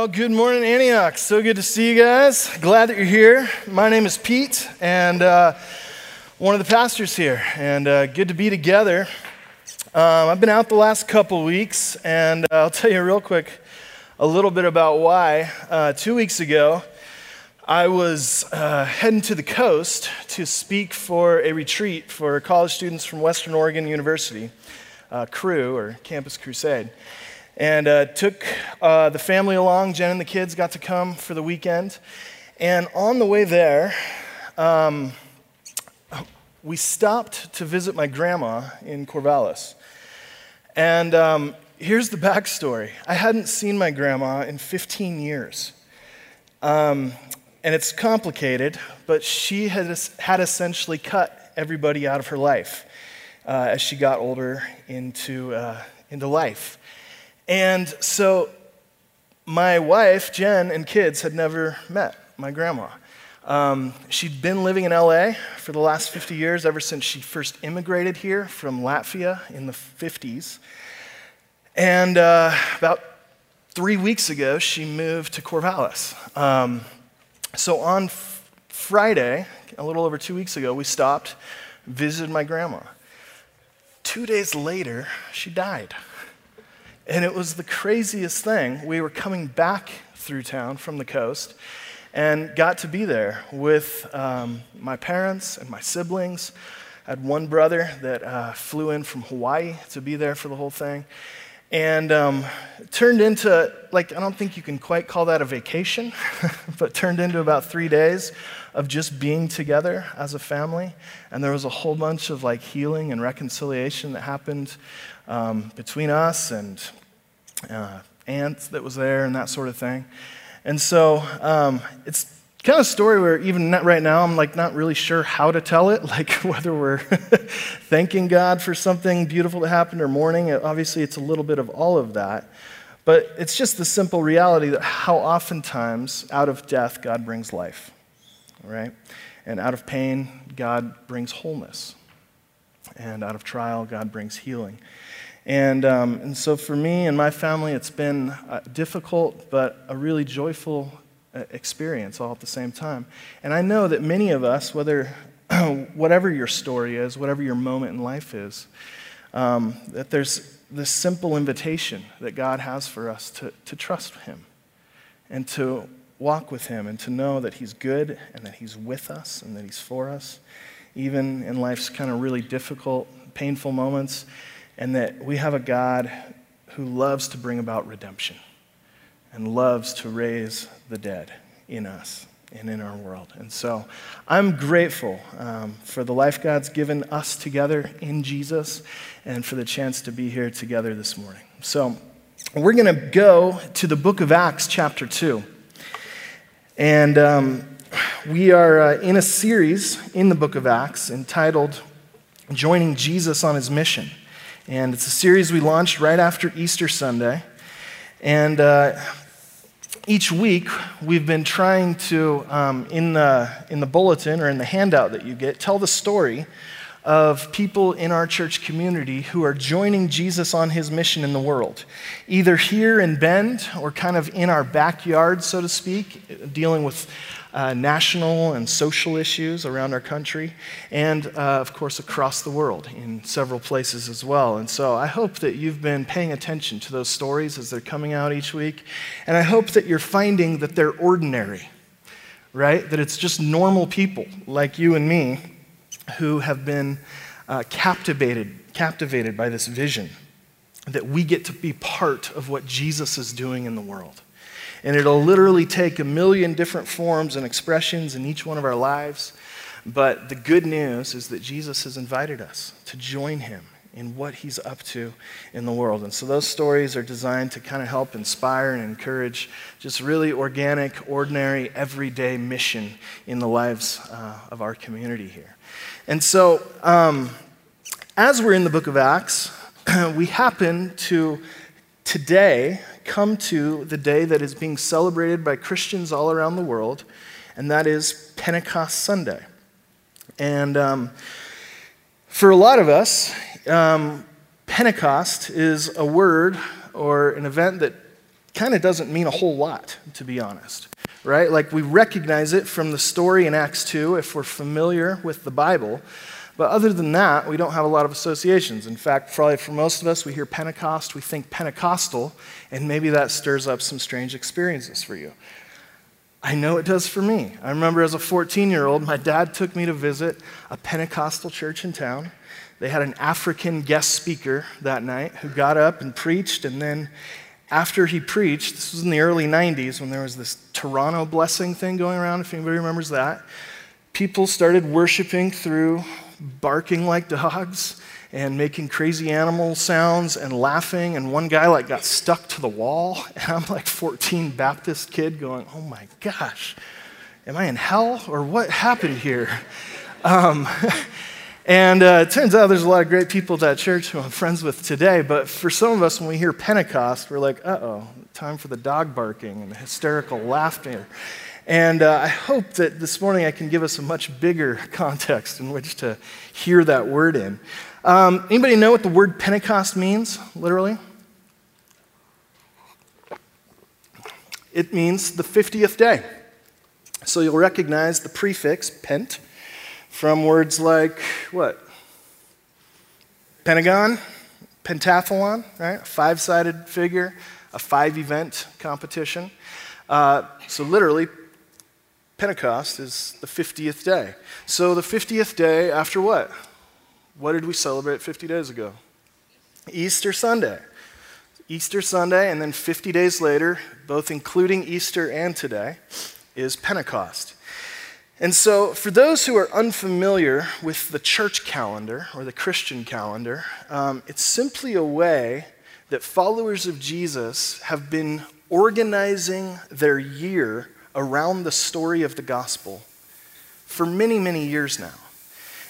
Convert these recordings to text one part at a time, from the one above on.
Well, good morning, Antioch. So good to see you guys. Glad that you're here. My name is Pete, and uh, one of the pastors here, and uh, good to be together. Um, I've been out the last couple weeks, and uh, I'll tell you real quick a little bit about why. Uh, two weeks ago, I was uh, heading to the coast to speak for a retreat for college students from Western Oregon University, uh, Cru or Campus Crusade and uh, took uh, the family along. Jen and the kids got to come for the weekend. And on the way there, um, we stopped to visit my grandma in Corvallis. And um, here's the backstory I hadn't seen my grandma in 15 years. Um, and it's complicated, but she had, had essentially cut everybody out of her life uh, as she got older into, uh, into life. And so my wife, Jen, and kids had never met my grandma. Um, she'd been living in LA for the last 50 years, ever since she first immigrated here from Latvia in the 50s. And uh, about three weeks ago, she moved to Corvallis. Um, so on f- Friday, a little over two weeks ago, we stopped, visited my grandma. Two days later, she died. And it was the craziest thing. We were coming back through town from the coast and got to be there with um, my parents and my siblings. I had one brother that uh, flew in from Hawaii to be there for the whole thing. And um, turned into, like, I don't think you can quite call that a vacation, but turned into about three days of just being together as a family. And there was a whole bunch of like healing and reconciliation that happened um, between us and uh, aunt that was there and that sort of thing. And so um, it's kind of a story where even right now I'm like not really sure how to tell it, like whether we're thanking God for something beautiful that happened or mourning. Obviously, it's a little bit of all of that. But it's just the simple reality that how oftentimes out of death God brings life, right? And out of pain, God brings wholeness. And out of trial, God brings healing. And, um, and so for me and my family, it's been uh, difficult, but a really joyful uh, experience all at the same time. And I know that many of us, whether whatever your story is, whatever your moment in life is, um, that there's this simple invitation that God has for us to, to trust Him and to walk with Him and to know that He's good and that He's with us and that He's for us, even in life's kind of really difficult, painful moments and that we have a God who loves to bring about redemption and loves to raise the dead in us and in our world. And so I'm grateful um, for the life God's given us together in Jesus and for the chance to be here together this morning. So we're going to go to the book of Acts, chapter 2. And um, we are uh, in a series in the book of Acts entitled Joining Jesus on His Mission. And it's a series we launched right after Easter Sunday. And uh, each week, we've been trying to, um, in, the, in the bulletin or in the handout that you get, tell the story of people in our church community who are joining Jesus on his mission in the world, either here in Bend or kind of in our backyard, so to speak, dealing with uh, national and social issues around our country, and uh, of course across the world in several places as well. And so I hope that you've been paying attention to those stories as they're coming out each week, and I hope that you're finding that they're ordinary, right? That it's just normal people like you and me who have been uh, captivated, captivated by this vision that we get to be part of what Jesus is doing in the world. And it'll literally take a million different forms and expressions in each one of our lives. But the good news is that Jesus has invited us to join him in what he's up to in the world. And so those stories are designed to kind of help inspire and encourage just really organic, ordinary, everyday mission in the lives uh, of our community here. And so, um, as we're in the book of Acts, we happen to today come to the day that is being celebrated by Christians all around the world, and that is Pentecost Sunday. And um, for a lot of us, um, Pentecost is a word or an event that kind of doesn't mean a whole lot, to be honest, right? Like we recognize it from the story in Acts 2 if we're familiar with the Bible. But other than that, we don't have a lot of associations. In fact, probably for most of us, we hear Pentecost, we think Pentecostal, and maybe that stirs up some strange experiences for you. I know it does for me. I remember as a 14 year old, my dad took me to visit a Pentecostal church in town. They had an African guest speaker that night who got up and preached, and then after he preached, this was in the early 90s when there was this Toronto blessing thing going around, if anybody remembers that, people started worshiping through barking like dogs and making crazy animal sounds and laughing. And one guy like got stuck to the wall. And I'm like 14 Baptist kid going, oh my gosh, am I in hell or what happened here? Um, and uh, it turns out there's a lot of great people at that church who I'm friends with today. But for some of us, when we hear Pentecost, we're like, uh oh, time for the dog barking and the hysterical laughter. And uh, I hope that this morning I can give us a much bigger context in which to hear that word in. Um, anybody know what the word Pentecost means, literally? It means the 50th day. So you'll recognize the prefix pent from words like what? Pentagon, pentathlon, right? A five sided figure, a five event competition. Uh, so literally, Pentecost is the 50th day. So the 50th day after what? What did we celebrate 50 days ago? Easter Sunday. Easter Sunday, and then 50 days later, both including Easter and today, is Pentecost. And so, for those who are unfamiliar with the church calendar or the Christian calendar, um, it's simply a way that followers of Jesus have been organizing their year around the story of the gospel for many, many years now.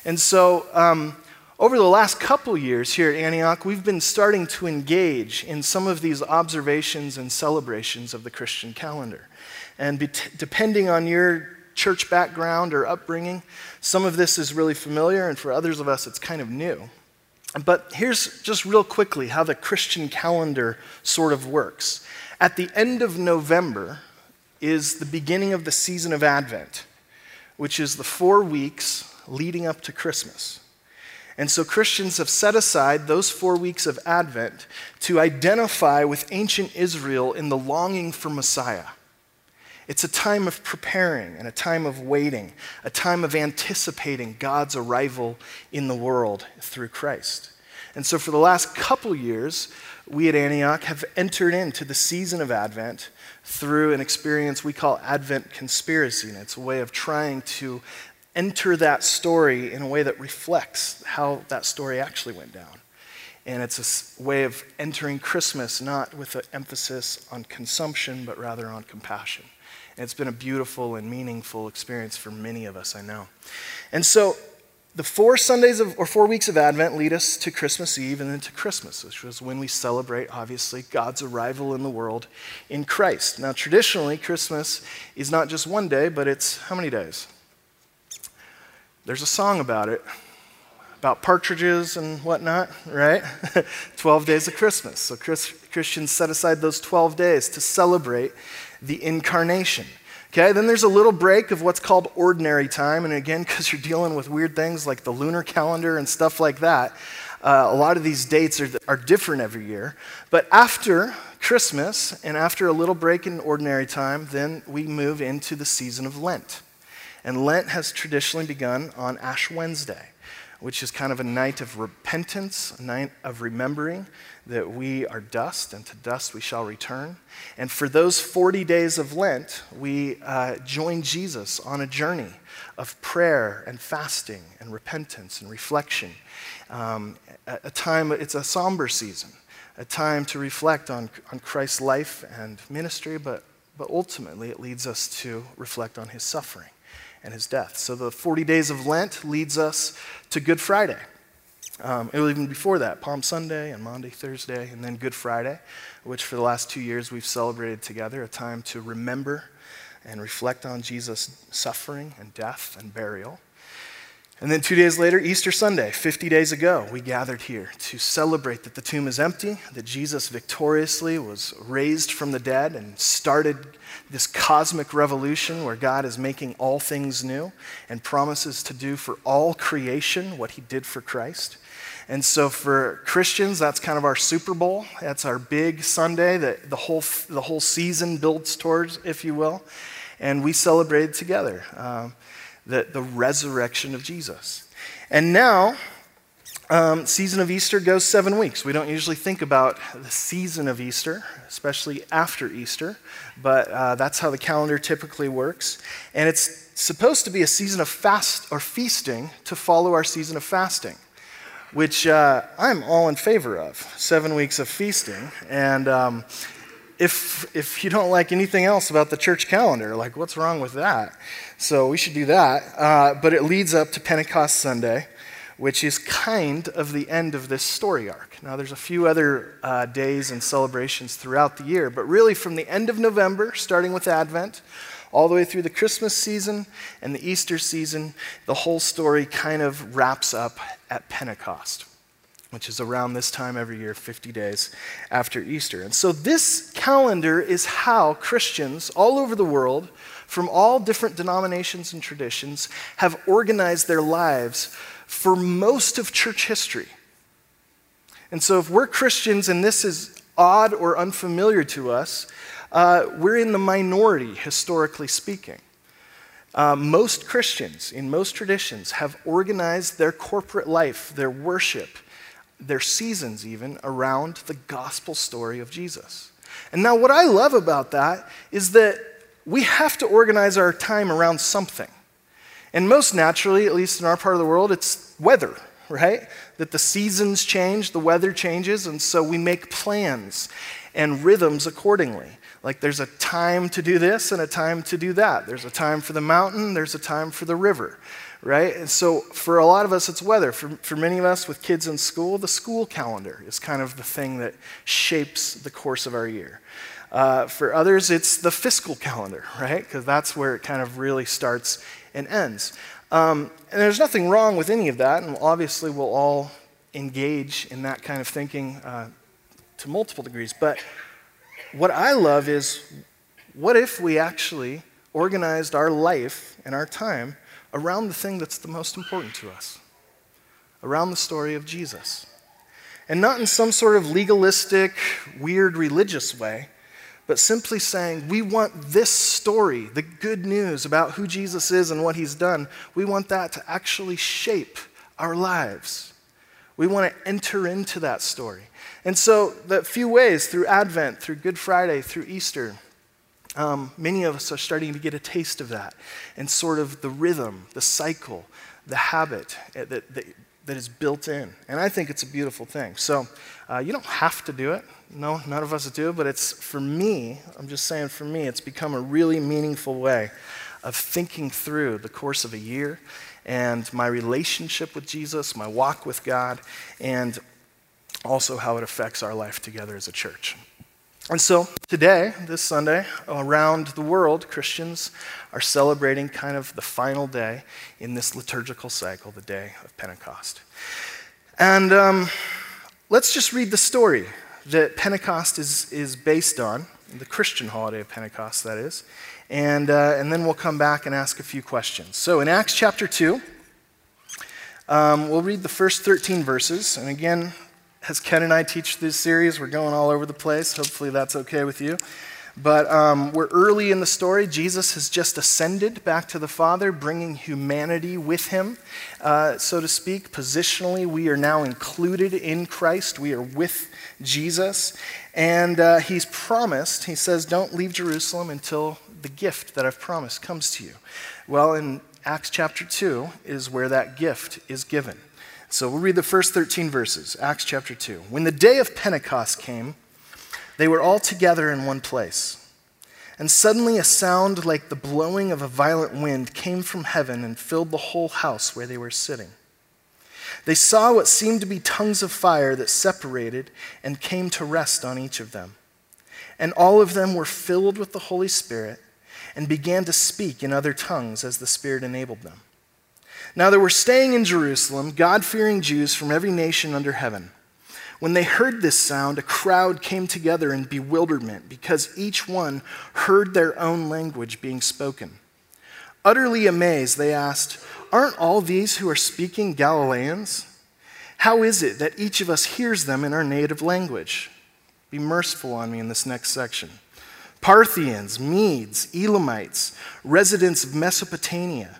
And so, um, over the last couple years here at Antioch, we've been starting to engage in some of these observations and celebrations of the Christian calendar. And depending on your church background or upbringing, some of this is really familiar, and for others of us, it's kind of new. But here's just real quickly how the Christian calendar sort of works. At the end of November is the beginning of the season of Advent, which is the four weeks leading up to Christmas. And so Christians have set aside those four weeks of Advent to identify with ancient Israel in the longing for Messiah. It's a time of preparing and a time of waiting, a time of anticipating God's arrival in the world through Christ. And so, for the last couple years, we at Antioch have entered into the season of Advent through an experience we call Advent conspiracy. And it's a way of trying to enter that story in a way that reflects how that story actually went down. And it's a way of entering Christmas not with an emphasis on consumption, but rather on compassion. And it's been a beautiful and meaningful experience for many of us, I know. And so the four Sundays of, or four weeks of Advent lead us to Christmas Eve and then to Christmas, which was when we celebrate, obviously, God's arrival in the world in Christ. Now, traditionally, Christmas is not just one day, but it's how many days? There's a song about it, about partridges and whatnot, right? 12 days of Christmas. So Chris, Christians set aside those 12 days to celebrate the incarnation. Okay, then there's a little break of what's called ordinary time. And again, because you're dealing with weird things like the lunar calendar and stuff like that, uh, a lot of these dates are, are different every year. But after Christmas and after a little break in ordinary time, then we move into the season of Lent. And Lent has traditionally begun on Ash Wednesday, which is kind of a night of repentance, a night of remembering that we are dust and to dust we shall return. And for those 40 days of Lent, we uh, join Jesus on a journey of prayer and fasting and repentance and reflection. Um, a, a time, it's a somber season, a time to reflect on, on Christ's life and ministry, but, but ultimately it leads us to reflect on his suffering and his death. So the 40 days of Lent leads us to Good Friday. Um, even before that, Palm Sunday and Maundy, Thursday, and then Good Friday, which for the last two years we've celebrated together, a time to remember and reflect on Jesus' suffering and death and burial. And then two days later, Easter Sunday, 50 days ago, we gathered here to celebrate that the tomb is empty, that Jesus victoriously was raised from the dead and started this cosmic revolution where God is making all things new and promises to do for all creation what he did for Christ. And so for Christians, that's kind of our Super Bowl. That's our big Sunday that the whole, the whole season builds towards, if you will. And we celebrated together. Um, the, the resurrection of Jesus. And now, um, season of Easter goes seven weeks. We don't usually think about the season of Easter, especially after Easter, but uh, that's how the calendar typically works. And it's supposed to be a season of fast or feasting to follow our season of fasting, which uh, I'm all in favor of. Seven weeks of feasting, and um, if, if you don't like anything else about the church calendar, like what's wrong with that? So we should do that. Uh, but it leads up to Pentecost Sunday, which is kind of the end of this story arc. Now, there's a few other uh, days and celebrations throughout the year, but really from the end of November, starting with Advent, all the way through the Christmas season and the Easter season, the whole story kind of wraps up at Pentecost which is around this time every year, 50 days after Easter. And so, this calendar is how Christians all over the world, from all different denominations and traditions, have organized their lives for most of church history. And so, if we're Christians and this is odd or unfamiliar to us, uh, we're in the minority, historically speaking. Uh, most Christians in most traditions have organized their corporate life, their worship, their seasons even around the gospel story of Jesus. And now, what I love about that is that we have to organize our time around something. And most naturally, at least in our part of the world, it's weather, right? That the seasons change, the weather changes, and so we make plans and rhythms accordingly. Like there's a time to do this and a time to do that. There's a time for the mountain, there's a time for the river right? And so for a lot of us, it's weather. For, for many of us with kids in school, the school calendar is kind of the thing that shapes the course of our year. Uh, for others, it's the fiscal calendar, right? Because that's where it kind of really starts and ends. Um, and there's nothing wrong with any of that, and obviously we'll all engage in that kind of thinking uh, to multiple degrees. But what I love is what if we actually organized our life and our time around the thing that's the most important to us, around the story of Jesus. And not in some sort of legalistic, weird religious way, but simply saying, we want this story, the good news about who Jesus is and what he's done, we want that to actually shape our lives. We want to enter into that story. And so, the few ways through Advent, through Good Friday, through Easter, um, many of us are starting to get a taste of that and sort of the rhythm, the cycle, the habit eh, that, that, that is built in. And I think it's a beautiful thing. So uh, you don't have to do it. No, none of us do, but it's for me, I'm just saying for me, it's become a really meaningful way of thinking through the course of a year and my relationship with Jesus, my walk with God, and also how it affects our life together as a church. And so today, this Sunday, around the world, Christians are celebrating kind of the final day in this liturgical cycle, the day of Pentecost. And um, let's just read the story that Pentecost is, is based on, the Christian holiday of Pentecost, that is. And, uh, and then we'll come back and ask a few questions. So in Acts chapter 2, um, we'll read the first 13 verses. And again, as Ken and I teach this series, we're going all over the place. Hopefully, that's okay with you. But um, we're early in the story. Jesus has just ascended back to the Father, bringing humanity with him, uh, so to speak. Positionally, we are now included in Christ. We are with Jesus. And uh, he's promised, he says, don't leave Jerusalem until the gift that I've promised comes to you. Well, in Acts chapter 2 is where that gift is given. So we'll read the first 13 verses, Acts chapter 2. When the day of Pentecost came, they were all together in one place. And suddenly a sound like the blowing of a violent wind came from heaven and filled the whole house where they were sitting. They saw what seemed to be tongues of fire that separated and came to rest on each of them. And all of them were filled with the Holy Spirit and began to speak in other tongues as the Spirit enabled them. Now there were staying in Jerusalem God fearing Jews from every nation under heaven. When they heard this sound, a crowd came together in bewilderment because each one heard their own language being spoken. Utterly amazed, they asked, Aren't all these who are speaking Galileans? How is it that each of us hears them in our native language? Be merciful on me in this next section. Parthians, Medes, Elamites, residents of Mesopotamia,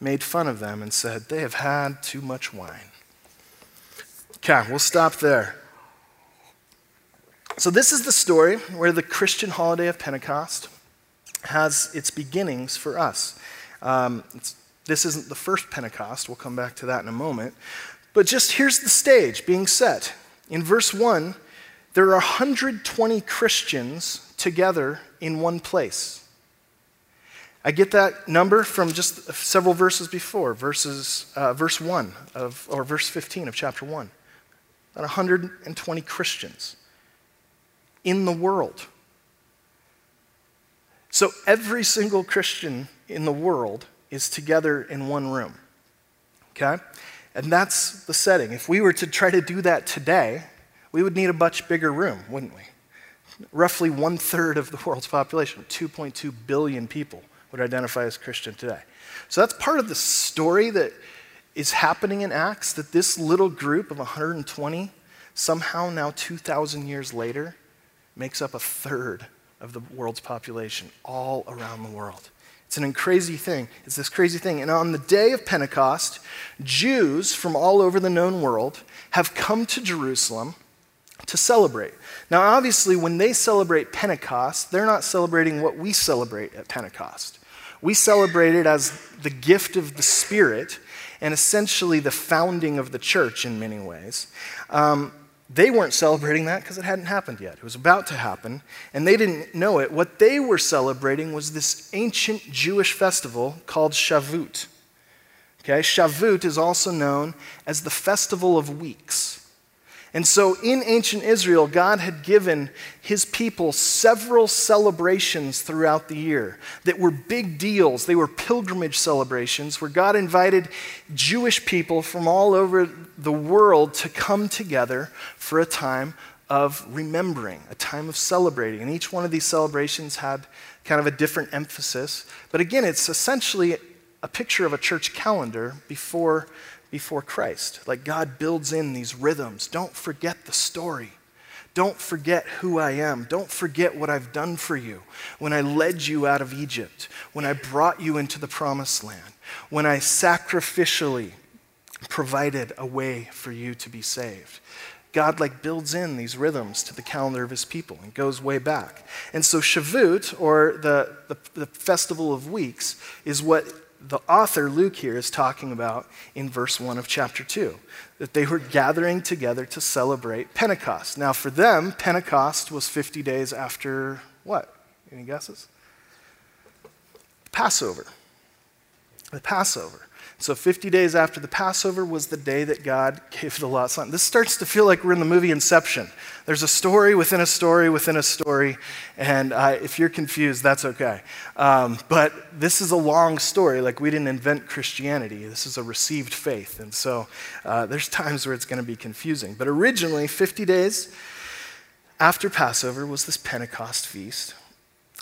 made fun of them and said, They have had too much wine. Okay, we'll stop there. So, this is the story where the Christian holiday of Pentecost has its beginnings for us. Um, this isn't the first Pentecost, we'll come back to that in a moment. But just here's the stage being set. In verse 1, there are 120 Christians together in one place. I get that number from just several verses before, verses, uh, verse 1 of, or verse 15 of chapter 1. About 120 Christians in the world. So every single Christian in the world is together in one room. Okay? And that's the setting. If we were to try to do that today, we would need a much bigger room, wouldn't we? Roughly one third of the world's population, 2.2 billion people, would identify as Christian today. So that's part of the story that is happening in Acts that this little group of 120, somehow now 2,000 years later, makes up a third of the world's population all around the world. It's an crazy thing. It's this crazy thing. And on the day of Pentecost, Jews from all over the known world have come to Jerusalem to celebrate. Now, obviously, when they celebrate Pentecost, they're not celebrating what we celebrate at Pentecost. We celebrate it as the gift of the Spirit and essentially the founding of the church in many ways. Um, they weren't celebrating that because it hadn't happened yet. It was about to happen, and they didn't know it. What they were celebrating was this ancient Jewish festival called Shavuot. Okay, Shavuot is also known as the Festival of Weeks. And so in ancient Israel, God had given his people several celebrations throughout the year that were big deals. They were pilgrimage celebrations where God invited Jewish people from all over the world to come together for a time of remembering, a time of celebrating. And each one of these celebrations had kind of a different emphasis. But again, it's essentially a picture of a church calendar before before Christ. Like God builds in these rhythms. Don't forget the story. Don't forget who I am. Don't forget what I've done for you when I led you out of Egypt, when I brought you into the promised land, when I sacrificially provided a way for you to be saved. God like builds in these rhythms to the calendar of his people and goes way back. And so Shavuot, or the, the, the festival of weeks, is what the author, Luke, here is talking about in verse 1 of chapter 2 that they were gathering together to celebrate Pentecost. Now, for them, Pentecost was 50 days after what? Any guesses? Passover. The Passover. So 50 days after the Passover was the day that God gave the law. This starts to feel like we're in the movie Inception. There's a story within a story within a story, and uh, if you're confused, that's okay. Um, but this is a long story. Like we didn't invent Christianity. This is a received faith, and so uh, there's times where it's going to be confusing. But originally, 50 days after Passover was this Pentecost feast,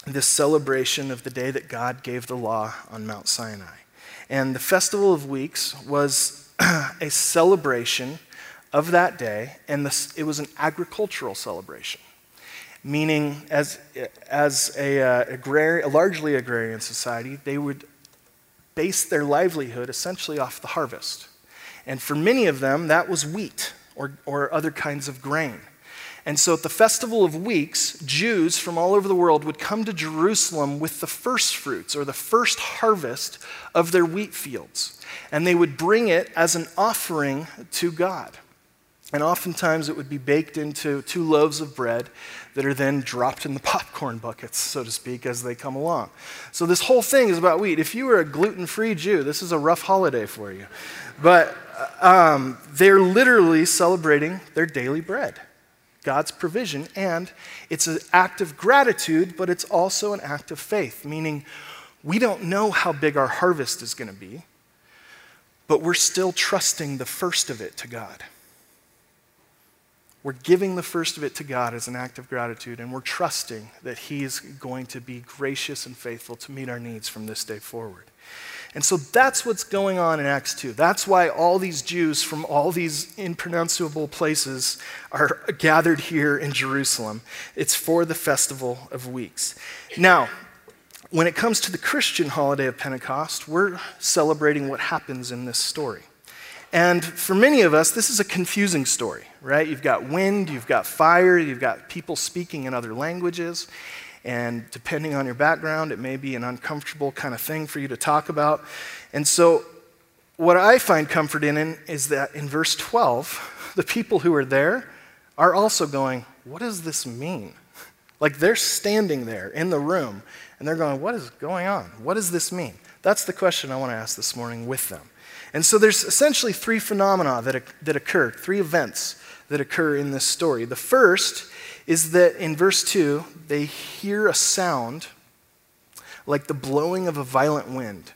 this celebration of the day that God gave the law on Mount Sinai. And the Festival of Weeks was a celebration of that day, and this, it was an agricultural celebration, meaning, as, as a, uh, a largely agrarian society, they would base their livelihood essentially off the harvest. And for many of them, that was wheat or, or other kinds of grain. And so at the Festival of Weeks, Jews from all over the world would come to Jerusalem with the first fruits or the first harvest of their wheat fields. And they would bring it as an offering to God. And oftentimes it would be baked into two loaves of bread that are then dropped in the popcorn buckets, so to speak, as they come along. So this whole thing is about wheat. If you were a gluten free Jew, this is a rough holiday for you. But um, they're literally celebrating their daily bread. God's provision, and it's an act of gratitude, but it's also an act of faith, meaning we don't know how big our harvest is going to be, but we're still trusting the first of it to God. We're giving the first of it to God as an act of gratitude, and we're trusting that He's going to be gracious and faithful to meet our needs from this day forward. And so that's what's going on in Acts 2. That's why all these Jews from all these impronounceable places are gathered here in Jerusalem. It's for the festival of weeks. Now, when it comes to the Christian holiday of Pentecost, we're celebrating what happens in this story. And for many of us, this is a confusing story, right? You've got wind, you've got fire, you've got people speaking in other languages. And depending on your background, it may be an uncomfortable kind of thing for you to talk about. And so, what I find comfort in is that in verse 12, the people who are there are also going, What does this mean? Like they're standing there in the room and they're going, What is going on? What does this mean? That's the question I want to ask this morning with them. And so there's essentially three phenomena that, that occur, three events that occur in this story. The first is that in verse 2, they hear a sound like the blowing of a violent wind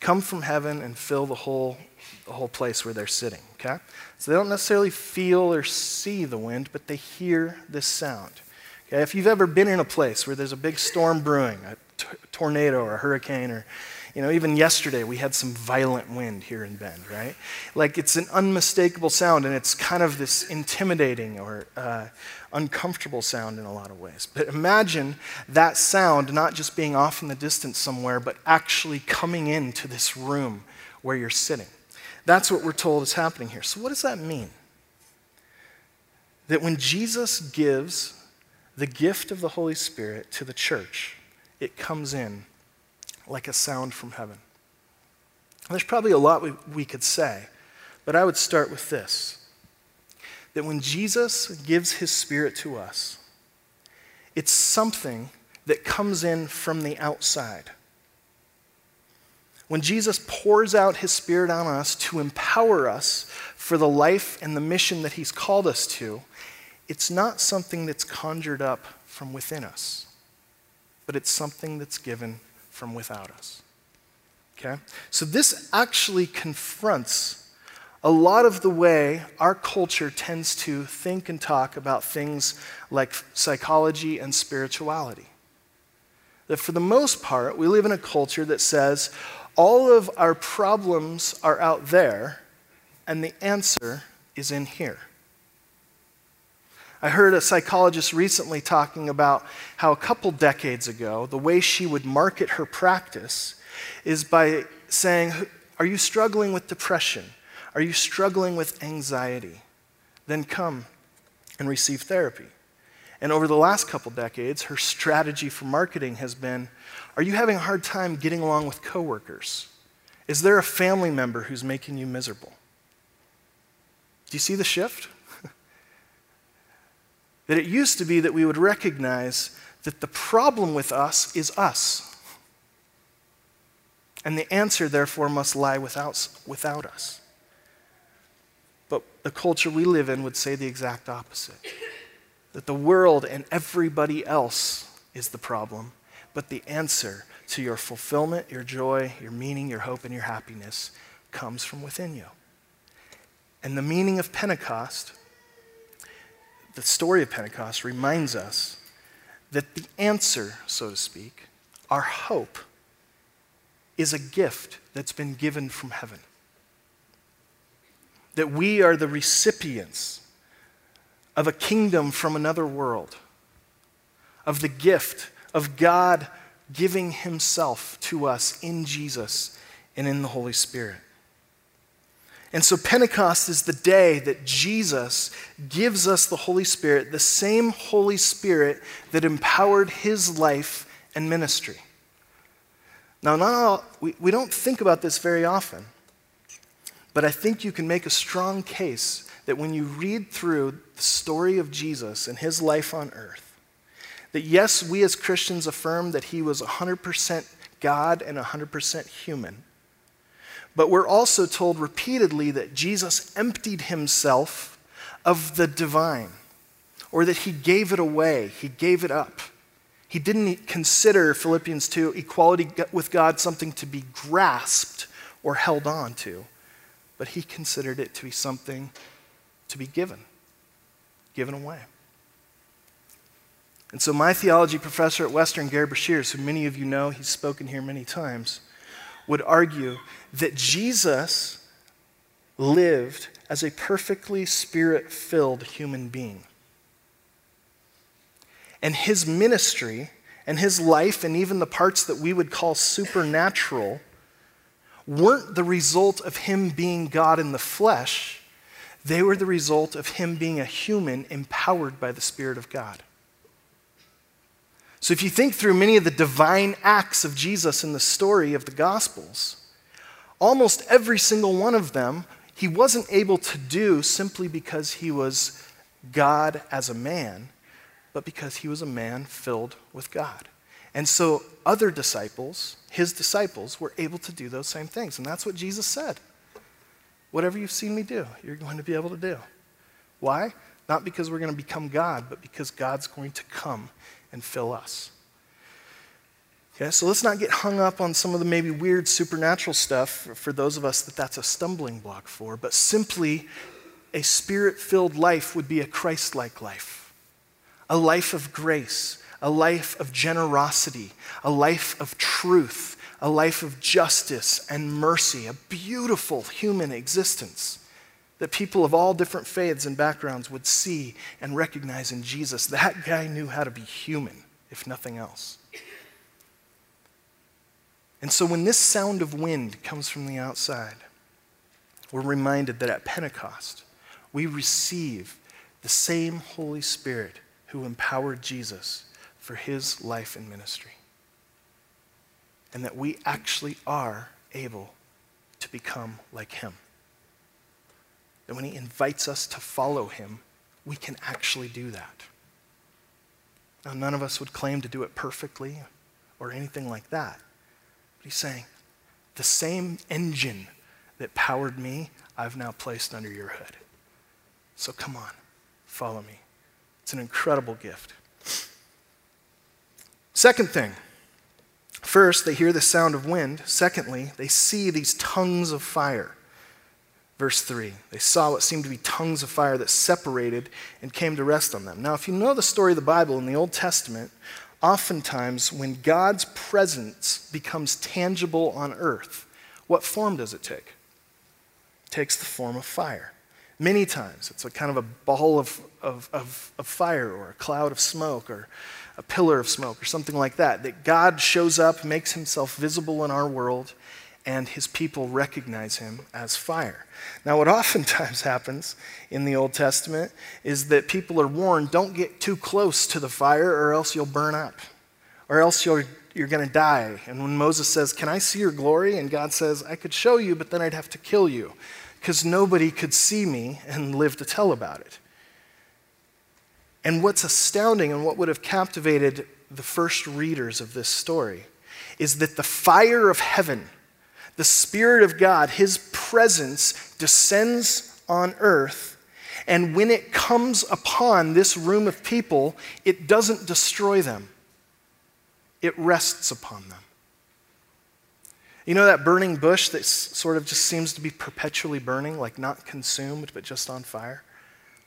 come from heaven and fill the whole, the whole place where they're sitting. Okay? So they don't necessarily feel or see the wind, but they hear this sound. Okay? If you've ever been in a place where there's a big storm brewing, a t- tornado or a hurricane or you know, even yesterday we had some violent wind here in Bend, right? Like it's an unmistakable sound and it's kind of this intimidating or uh, uncomfortable sound in a lot of ways. But imagine that sound not just being off in the distance somewhere, but actually coming into this room where you're sitting. That's what we're told is happening here. So, what does that mean? That when Jesus gives the gift of the Holy Spirit to the church, it comes in like a sound from heaven. There's probably a lot we, we could say, but I would start with this that when Jesus gives his spirit to us, it's something that comes in from the outside. When Jesus pours out his spirit on us to empower us for the life and the mission that he's called us to, it's not something that's conjured up from within us, but it's something that's given from without us. Okay? So this actually confronts a lot of the way our culture tends to think and talk about things like psychology and spirituality. That for the most part, we live in a culture that says all of our problems are out there and the answer is in here. I heard a psychologist recently talking about how a couple decades ago, the way she would market her practice is by saying, Are you struggling with depression? Are you struggling with anxiety? Then come and receive therapy. And over the last couple decades, her strategy for marketing has been Are you having a hard time getting along with coworkers? Is there a family member who's making you miserable? Do you see the shift? That it used to be that we would recognize that the problem with us is us. And the answer, therefore, must lie without, without us. But the culture we live in would say the exact opposite that the world and everybody else is the problem, but the answer to your fulfillment, your joy, your meaning, your hope, and your happiness comes from within you. And the meaning of Pentecost the story of Pentecost reminds us that the answer, so to speak, our hope, is a gift that's been given from heaven. That we are the recipients of a kingdom from another world, of the gift of God giving Himself to us in Jesus and in the Holy Spirit. And so Pentecost is the day that Jesus gives us the Holy Spirit, the same Holy Spirit that empowered his life and ministry. Now, not all, we, we don't think about this very often, but I think you can make a strong case that when you read through the story of Jesus and his life on earth, that yes, we as Christians affirm that he was 100% God and 100% human. But we're also told repeatedly that Jesus emptied himself of the divine, or that he gave it away, he gave it up. He didn't consider, Philippians 2, equality with God something to be grasped or held on to, but he considered it to be something to be given, given away. And so, my theology professor at Western, Gary Breshears, who many of you know, he's spoken here many times, would argue that Jesus lived as a perfectly spirit filled human being. And his ministry and his life, and even the parts that we would call supernatural, weren't the result of him being God in the flesh. They were the result of him being a human empowered by the Spirit of God. So, if you think through many of the divine acts of Jesus in the story of the Gospels, almost every single one of them he wasn't able to do simply because he was God as a man, but because he was a man filled with God. And so, other disciples, his disciples, were able to do those same things. And that's what Jesus said. Whatever you've seen me do, you're going to be able to do. Why? Not because we're going to become God, but because God's going to come and fill us. Okay, so let's not get hung up on some of the maybe weird supernatural stuff for those of us that that's a stumbling block for, but simply a spirit filled life would be a Christ like life, a life of grace, a life of generosity, a life of truth, a life of justice and mercy, a beautiful human existence that people of all different faiths and backgrounds would see and recognize in Jesus. That guy knew how to be human, if nothing else. And so when this sound of wind comes from the outside, we're reminded that at Pentecost, we receive the same Holy Spirit who empowered Jesus for his life and ministry. And that we actually are able to become like him that when He invites us to follow Him, we can actually do that. Now, none of us would claim to do it perfectly or anything like that. But He's saying, the same engine that powered me, I've now placed under your hood. So come on, follow me. It's an incredible gift. Second thing, first, they hear the sound of wind. Secondly, they see these tongues of fire. Verse 3 They saw what seemed to be tongues of fire that separated and came to rest on them. Now, if you know the story of the Bible in the Old Testament, oftentimes when God's presence becomes tangible on earth, what form does it take? It takes the form of fire. Many times, it's a kind of a ball of, of, of, of fire or a cloud of smoke or a pillar of smoke or something like that. That God shows up, makes himself visible in our world, and his people recognize him as fire. Now, what oftentimes happens in the Old Testament is that people are warned don't get too close to the fire or else you'll burn up, or else you're, you're going to die. And when Moses says, Can I see your glory? And God says, I could show you, but then I'd have to kill you because nobody could see me and live to tell about it. And what's astounding and what would have captivated the first readers of this story is that the fire of heaven the Spirit of God, His presence descends on earth. And when it comes upon this room of people, it doesn't destroy them, it rests upon them. You know that burning bush that sort of just seems to be perpetually burning, like not consumed, but just on fire?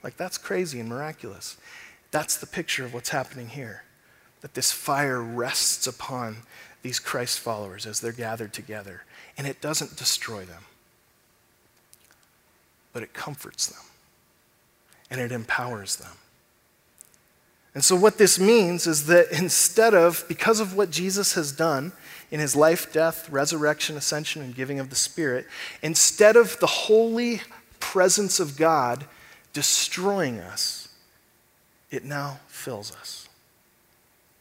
Like that's crazy and miraculous. That's the picture of what's happening here. That this fire rests upon these Christ followers as they're gathered together and it doesn't destroy them, but it comforts them and it empowers them. And so, what this means is that instead of, because of what Jesus has done in his life, death, resurrection, ascension, and giving of the Spirit, instead of the holy presence of God destroying us, it now fills us.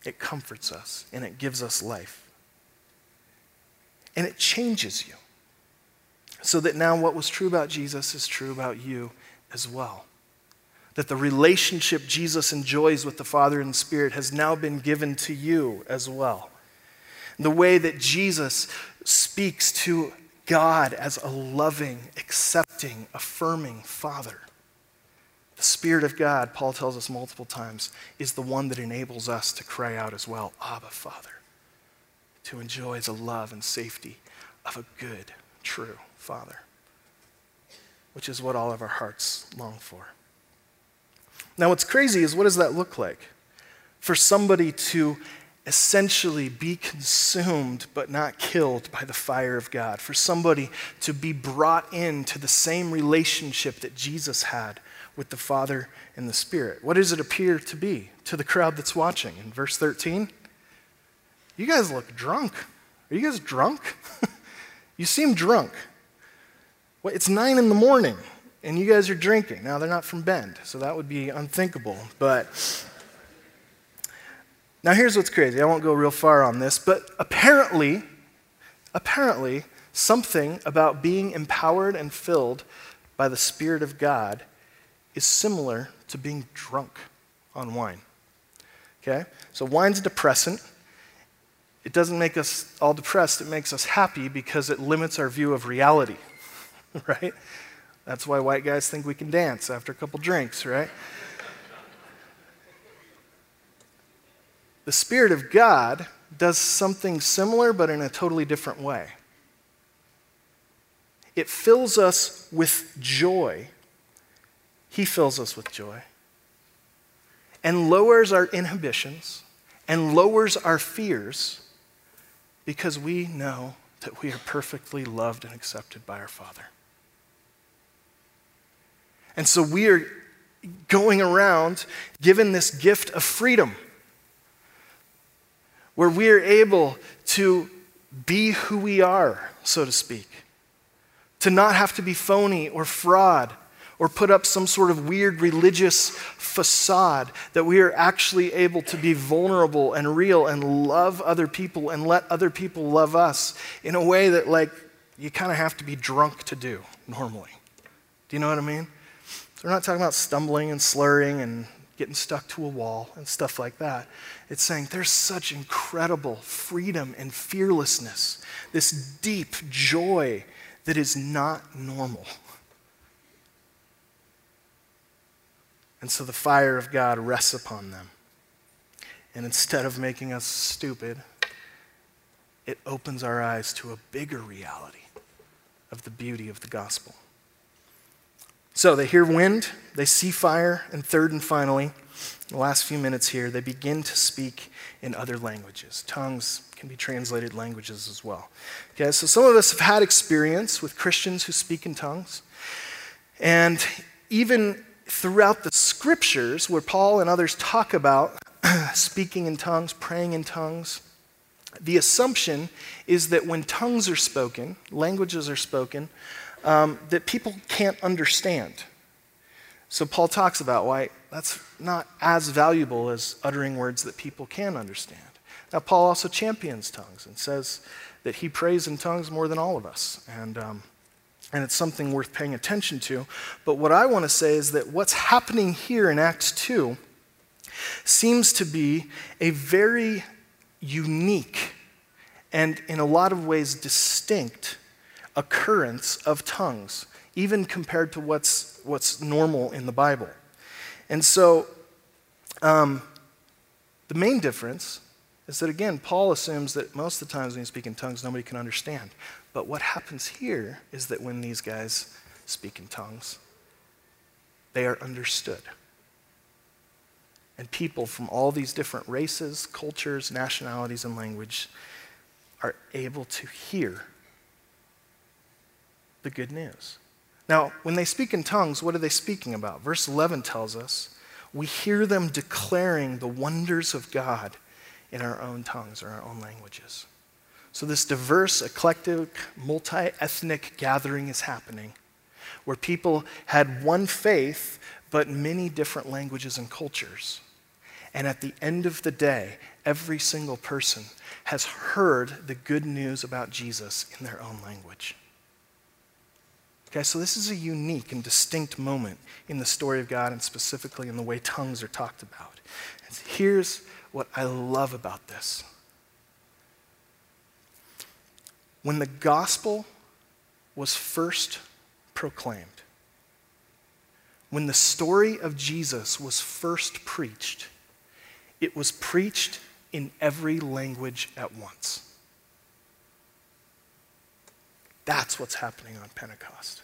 It comforts us and it gives us life. And it changes you. So that now what was true about Jesus is true about you as well that the relationship Jesus enjoys with the Father and Spirit has now been given to you as well. The way that Jesus speaks to God as a loving, accepting, affirming Father. The Spirit of God, Paul tells us multiple times, is the one that enables us to cry out as well, Abba, Father, to enjoy the love and safety of a good, true Father, which is what all of our hearts long for. Now, what's crazy is what does that look like? For somebody to essentially be consumed but not killed by the fire of God, for somebody to be brought into the same relationship that Jesus had with the Father and the Spirit. What does it appear to be to the crowd that's watching? In verse 13, you guys look drunk. Are you guys drunk? you seem drunk. Well, it's nine in the morning and you guys are drinking. Now, they're not from Bend, so that would be unthinkable. But now, here's what's crazy. I won't go real far on this, but apparently, apparently, something about being empowered and filled by the Spirit of God is similar to being drunk on wine. Okay? So, wine's a depressant. It doesn't make us all depressed, it makes us happy because it limits our view of reality, right? That's why white guys think we can dance after a couple drinks, right? the Spirit of God does something similar, but in a totally different way. It fills us with joy. He fills us with joy. And lowers our inhibitions and lowers our fears because we know that we are perfectly loved and accepted by our Father. And so we are going around given this gift of freedom where we are able to be who we are, so to speak, to not have to be phony or fraud or put up some sort of weird religious facade, that we are actually able to be vulnerable and real and love other people and let other people love us in a way that, like, you kind of have to be drunk to do normally. Do you know what I mean? So we're not talking about stumbling and slurring and getting stuck to a wall and stuff like that. It's saying there's such incredible freedom and fearlessness, this deep joy that is not normal. And so the fire of God rests upon them. And instead of making us stupid, it opens our eyes to a bigger reality of the beauty of the gospel. So they hear wind, they see fire, and third and finally, the last few minutes here, they begin to speak in other languages. Tongues can be translated languages as well. Okay, so some of us have had experience with Christians who speak in tongues. And even throughout the scriptures, where Paul and others talk about speaking in tongues, praying in tongues, the assumption is that when tongues are spoken, languages are spoken, um, that people can't understand. So Paul talks about why that's not as valuable as uttering words that people can understand. Now, Paul also champions tongues and says that he prays in tongues more than all of us. And, um, and it's something worth paying attention to. But what I want to say is that what's happening here in Acts 2 seems to be a very unique and, in a lot of ways, distinct occurrence of tongues, even compared to what's, what's normal in the Bible. And so, um, the main difference is that, again, Paul assumes that most of the times when you speak in tongues, nobody can understand. But what happens here is that when these guys speak in tongues, they are understood. And people from all these different races, cultures, nationalities, and language are able to hear the good news. Now, when they speak in tongues, what are they speaking about? Verse 11 tells us we hear them declaring the wonders of God in our own tongues or our own languages. So, this diverse, eclectic, multi ethnic gathering is happening where people had one faith but many different languages and cultures. And at the end of the day, every single person has heard the good news about Jesus in their own language. Okay, so this is a unique and distinct moment in the story of God and specifically in the way tongues are talked about. Here's what I love about this. When the gospel was first proclaimed, when the story of Jesus was first preached, it was preached in every language at once. That's what's happening on Pentecost.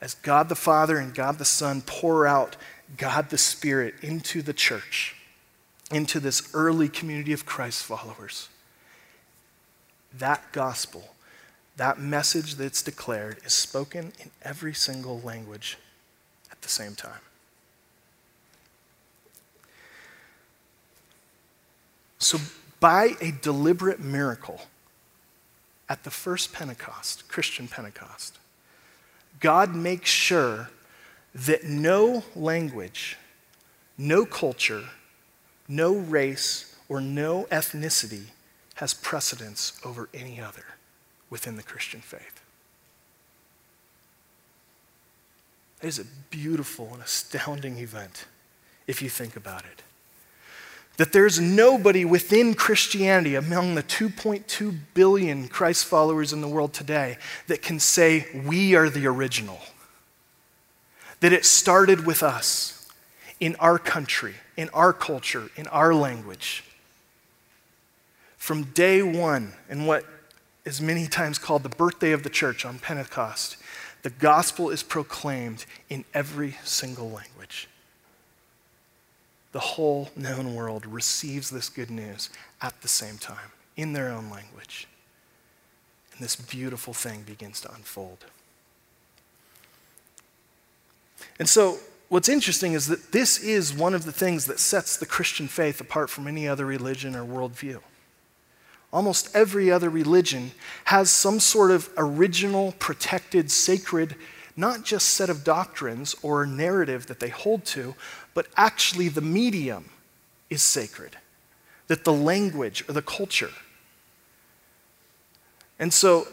As God the Father and God the Son pour out God the Spirit into the church, into this early community of Christ followers, that gospel, that message that's declared, is spoken in every single language at the same time. So, by a deliberate miracle at the first Pentecost, Christian Pentecost, God makes sure that no language, no culture, no race, or no ethnicity has precedence over any other within the Christian faith. It is a beautiful and astounding event if you think about it that there's nobody within Christianity among the 2.2 billion Christ followers in the world today that can say, We are the original. That it started with us in our country, in our culture, in our language. From day one, in what is many times called the birthday of the church on Pentecost, the gospel is proclaimed in every single language the whole known world receives this good news at the same time in their own language. And this beautiful thing begins to unfold. And so, what's interesting is that this is one of the things that sets the Christian faith apart from any other religion or worldview. Almost every other religion has some sort of original, protected, sacred not just set of doctrines or narrative that they hold to, but actually the medium is sacred, that the language or the culture. And so,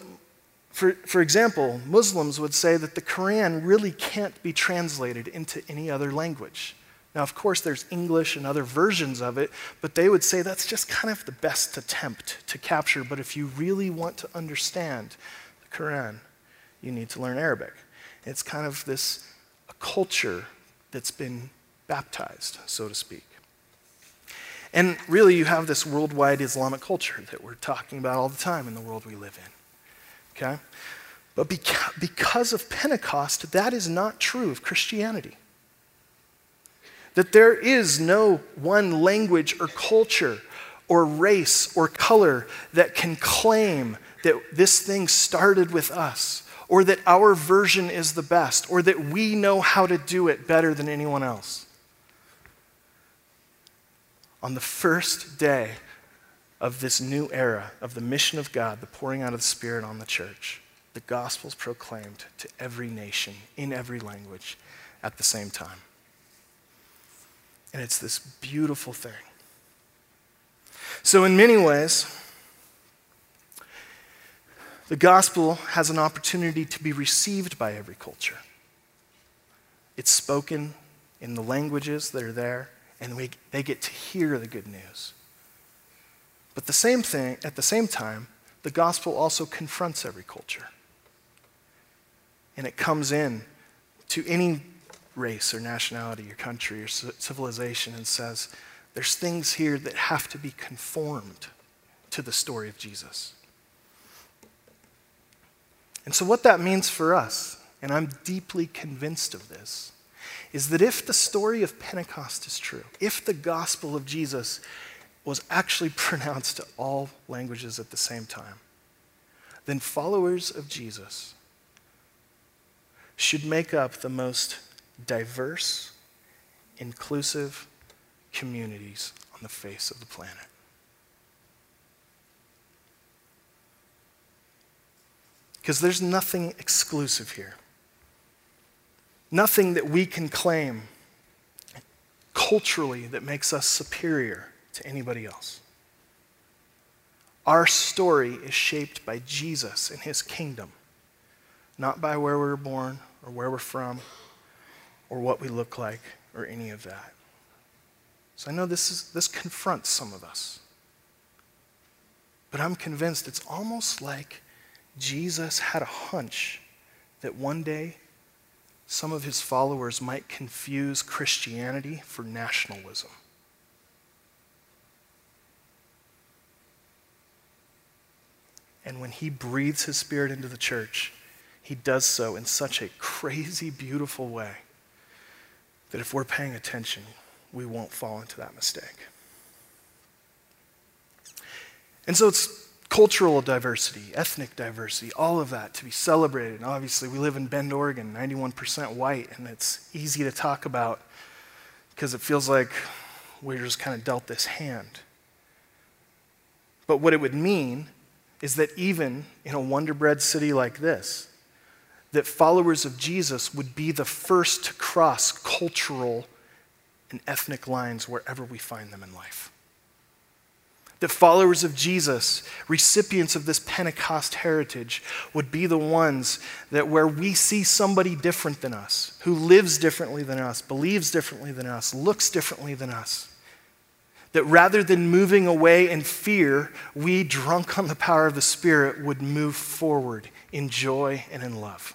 for, for example, Muslims would say that the Quran really can't be translated into any other language. Now, of course, there's English and other versions of it, but they would say that's just kind of the best attempt to capture. But if you really want to understand the Quran, you need to learn Arabic. It's kind of this a culture that's been baptized, so to speak. And really, you have this worldwide Islamic culture that we're talking about all the time in the world we live in. Okay? But because of Pentecost, that is not true of Christianity. That there is no one language or culture or race or color that can claim that this thing started with us or that our version is the best, or that we know how to do it better than anyone else. On the first day of this new era of the mission of God, the pouring out of the Spirit on the church, the gospel is proclaimed to every nation, in every language, at the same time. And it's this beautiful thing. So, in many ways, the gospel has an opportunity to be received by every culture. It's spoken in the languages that are there, and we, they get to hear the good news. But the same thing, at the same time, the gospel also confronts every culture. And it comes in to any race or nationality or country or civilization and says, there's things here that have to be conformed to the story of Jesus. And so, what that means for us, and I'm deeply convinced of this, is that if the story of Pentecost is true, if the gospel of Jesus was actually pronounced to all languages at the same time, then followers of Jesus should make up the most diverse inclusive communities on the face of the planet. Because there's nothing exclusive here. Nothing that we can claim culturally that makes us superior to anybody else. Our story is shaped by Jesus and his kingdom, not by where we were born or where we're from or what we look like or any of that. So I know this, is, this confronts some of us. But I'm convinced it's almost like Jesus had a hunch that one day some of his followers might confuse Christianity for nationalism. And when he breathes his spirit into the church, he does so in such a crazy, beautiful way that if we're paying attention, we won't fall into that mistake. And so it's cultural diversity, ethnic diversity, all of that to be celebrated. And obviously, we live in Bend, Oregon, 91% white, and it's easy to talk about because it feels like we're just kind of dealt this hand. But what it would mean is that even in a wonder bread city like this, that followers of Jesus would be the first to cross cultural and ethnic lines wherever we find them in life. That followers of Jesus, recipients of this Pentecost heritage, would be the ones that where we see somebody different than us, who lives differently than us, believes differently than us, looks differently than us, that rather than moving away in fear, we, drunk on the power of the Spirit, would move forward in joy and in love.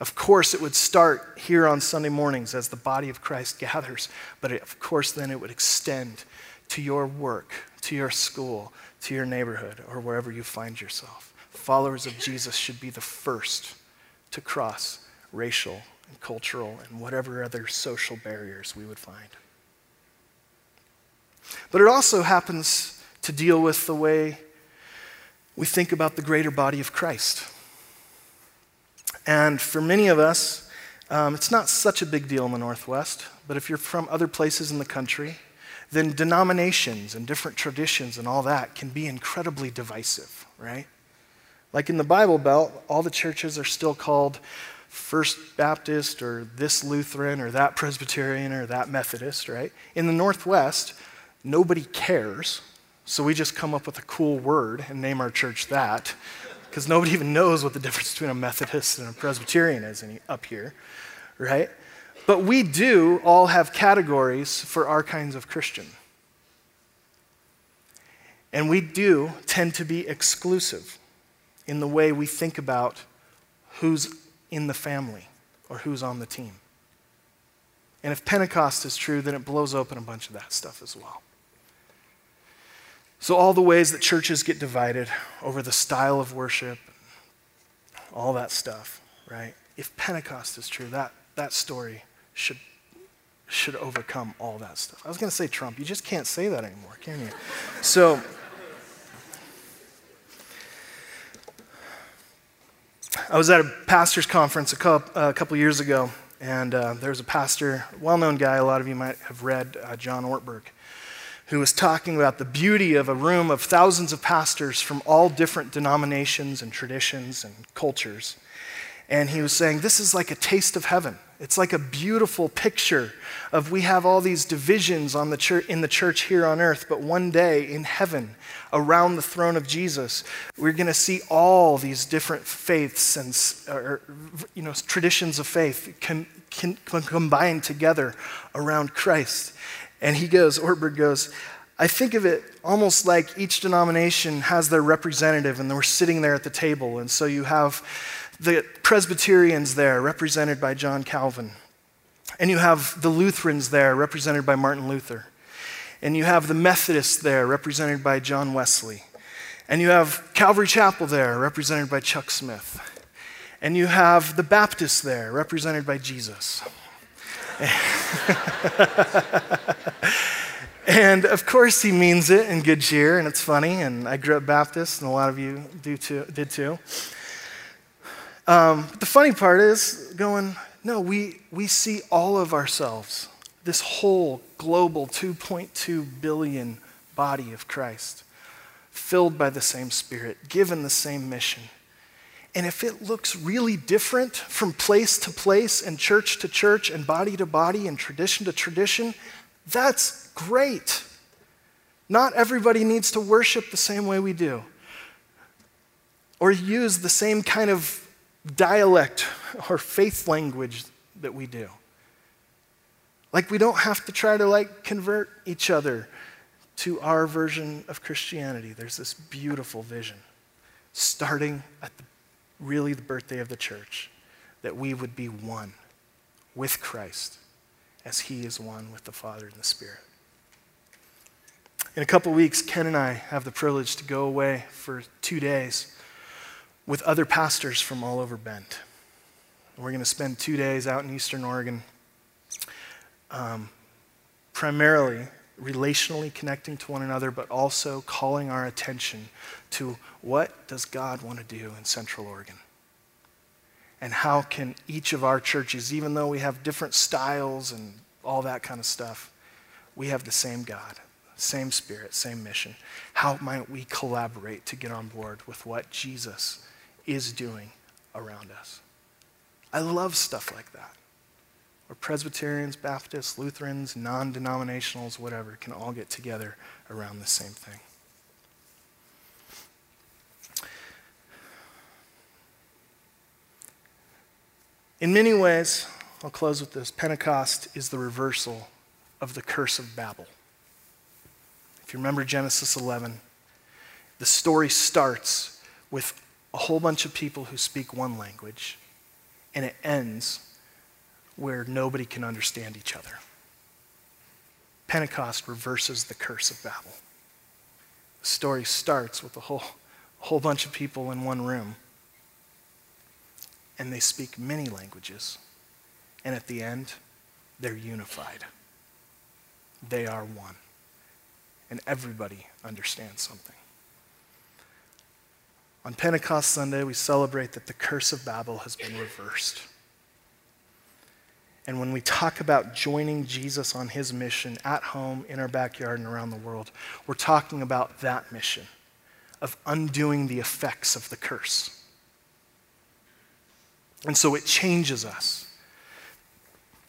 Of course, it would start here on Sunday mornings as the body of Christ gathers, but of course, then it would extend to your work, to your school, to your neighborhood, or wherever you find yourself. Followers of Jesus should be the first to cross racial and cultural and whatever other social barriers we would find. But it also happens to deal with the way we think about the greater body of Christ. And for many of us, um, it's not such a big deal in the Northwest, but if you're from other places in the country, then denominations and different traditions and all that can be incredibly divisive, right? Like in the Bible Belt, all the churches are still called First Baptist or this Lutheran or that Presbyterian or that Methodist, right? In the Northwest, nobody cares, so we just come up with a cool word and name our church that, because nobody even knows what the difference between a Methodist and a Presbyterian is up here, right? But we do all have categories for our kinds of Christian. And we do tend to be exclusive in the way we think about who's in the family or who's on the team. And if Pentecost is true, then it blows open a bunch of that stuff as well. So, all the ways that churches get divided over the style of worship, all that stuff, right? If Pentecost is true, that, that story should, should overcome all that stuff. I was going to say Trump. You just can't say that anymore, can you? So, I was at a pastor's conference a couple, uh, a couple years ago, and uh, there was a pastor, well known guy, a lot of you might have read, uh, John Ortberg, who was talking about the beauty of a room of thousands of pastors from all different denominations and traditions and cultures. And he was saying, This is like a taste of heaven. It's like a beautiful picture of we have all these divisions on the church, in the church here on earth, but one day in heaven, around the throne of Jesus, we're going to see all these different faiths and or, you know, traditions of faith can, can, can combine together around Christ. And he goes, Ortberg goes, I think of it almost like each denomination has their representative, and we're sitting there at the table. And so you have the Presbyterians there, represented by John Calvin. And you have the Lutherans there, represented by Martin Luther. And you have the Methodists there, represented by John Wesley. And you have Calvary Chapel there, represented by Chuck Smith. And you have the Baptists there, represented by Jesus. and of course, he means it in good cheer, and it's funny. And I grew up Baptist, and a lot of you do too, did too. Um, the funny part is going, No, we, we see all of ourselves, this whole global 2.2 billion body of Christ, filled by the same Spirit, given the same mission. And if it looks really different from place to place and church to church and body to body and tradition to tradition, that's great. Not everybody needs to worship the same way we do or use the same kind of dialect or faith language that we do. Like we don't have to try to like convert each other to our version of Christianity. There's this beautiful vision starting at the, really the birthday of the church that we would be one with Christ as he is one with the Father and the Spirit. In a couple weeks, Ken and I have the privilege to go away for two days with other pastors from all over Bend. We're going to spend two days out in Eastern Oregon, um, primarily relationally connecting to one another, but also calling our attention to what does God want to do in Central Oregon? And how can each of our churches, even though we have different styles and all that kind of stuff, we have the same God same spirit, same mission. How might we collaborate to get on board with what Jesus is doing around us? I love stuff like that. Where Presbyterians, Baptists, Lutherans, non denominationals, whatever, can all get together around the same thing. In many ways, I'll close with this Pentecost is the reversal of the curse of Babel. If you remember Genesis 11, the story starts with a whole bunch of people who speak one language, and it ends where nobody can understand each other. Pentecost reverses the curse of Babel. The story starts with a whole, whole bunch of people in one room, and they speak many languages, and at the end, they're unified. They are one and everybody understands something. On Pentecost Sunday, we celebrate that the curse of Babel has been reversed. And when we talk about joining Jesus on his mission at home, in our backyard, and around the world, we're talking about that mission of undoing the effects of the curse. And so it changes us.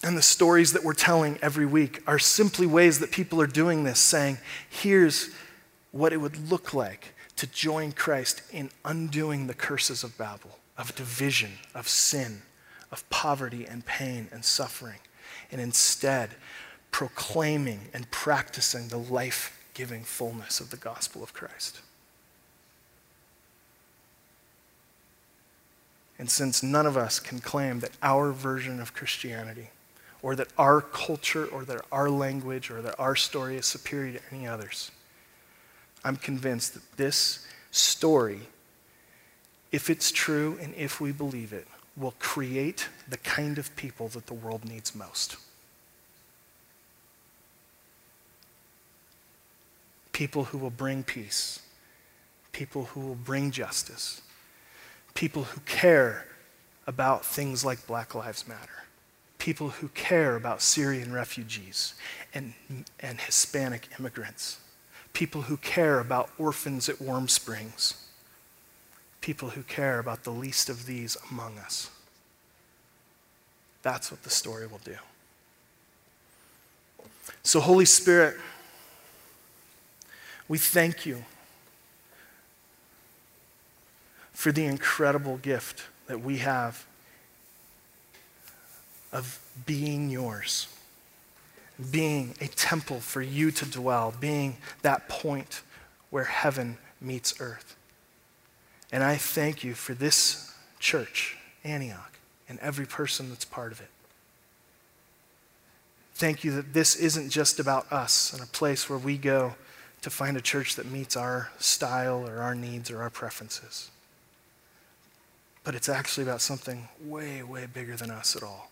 And the stories that we're telling every week are simply ways that people are doing this, saying, here's what it would look like to join Christ in undoing the curses of Babel, of division, of sin, of poverty and pain and suffering, and instead proclaiming and practicing the life giving fullness of the gospel of Christ. And since none of us can claim that our version of Christianity or that our culture or that our language or that our story is superior to any others. I'm convinced that this story, if it's true and if we believe it, will create the kind of people that the world needs most. People who will bring peace, people who will bring justice, people who care about things like Black Lives Matter people who care about Syrian refugees and, and Hispanic immigrants, people who care about orphans at Warm Springs, people who care about the least of these among us. That's what the story will do. So, Holy Spirit, we thank you for the incredible gift that we have of being yours, being a temple for you to dwell, being that point where heaven meets earth. And I thank you for this church, Antioch, and every person that's part of it. Thank you that this isn't just about us and a place where we go to find a church that meets our style or our needs or our preferences. But it's actually about something way, way bigger than us at all.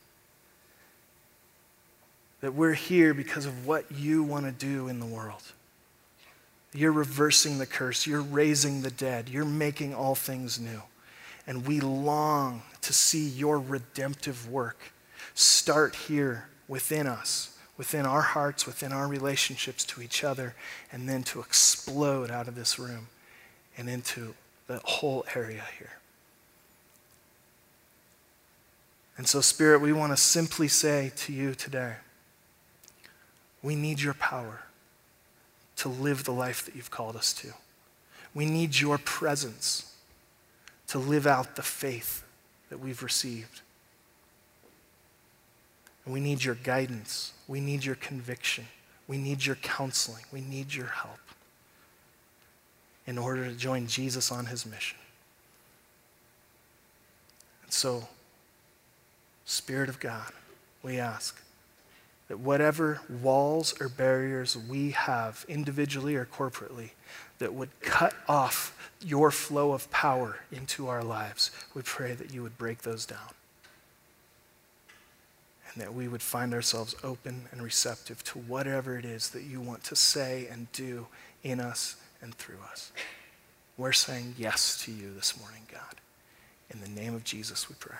That we're here because of what you want to do in the world. You're reversing the curse. You're raising the dead. You're making all things new. And we long to see your redemptive work start here within us, within our hearts, within our relationships to each other, and then to explode out of this room and into the whole area here. And so, Spirit, we want to simply say to you today we need your power to live the life that you've called us to. We need your presence to live out the faith that we've received. And we need your guidance. We need your conviction. We need your counseling. We need your help in order to join Jesus on his mission. And so, Spirit of God, we ask that whatever walls or barriers we have, individually or corporately, that would cut off your flow of power into our lives, we pray that you would break those down. And that we would find ourselves open and receptive to whatever it is that you want to say and do in us and through us. We're saying yes to you this morning, God. In the name of Jesus, we pray.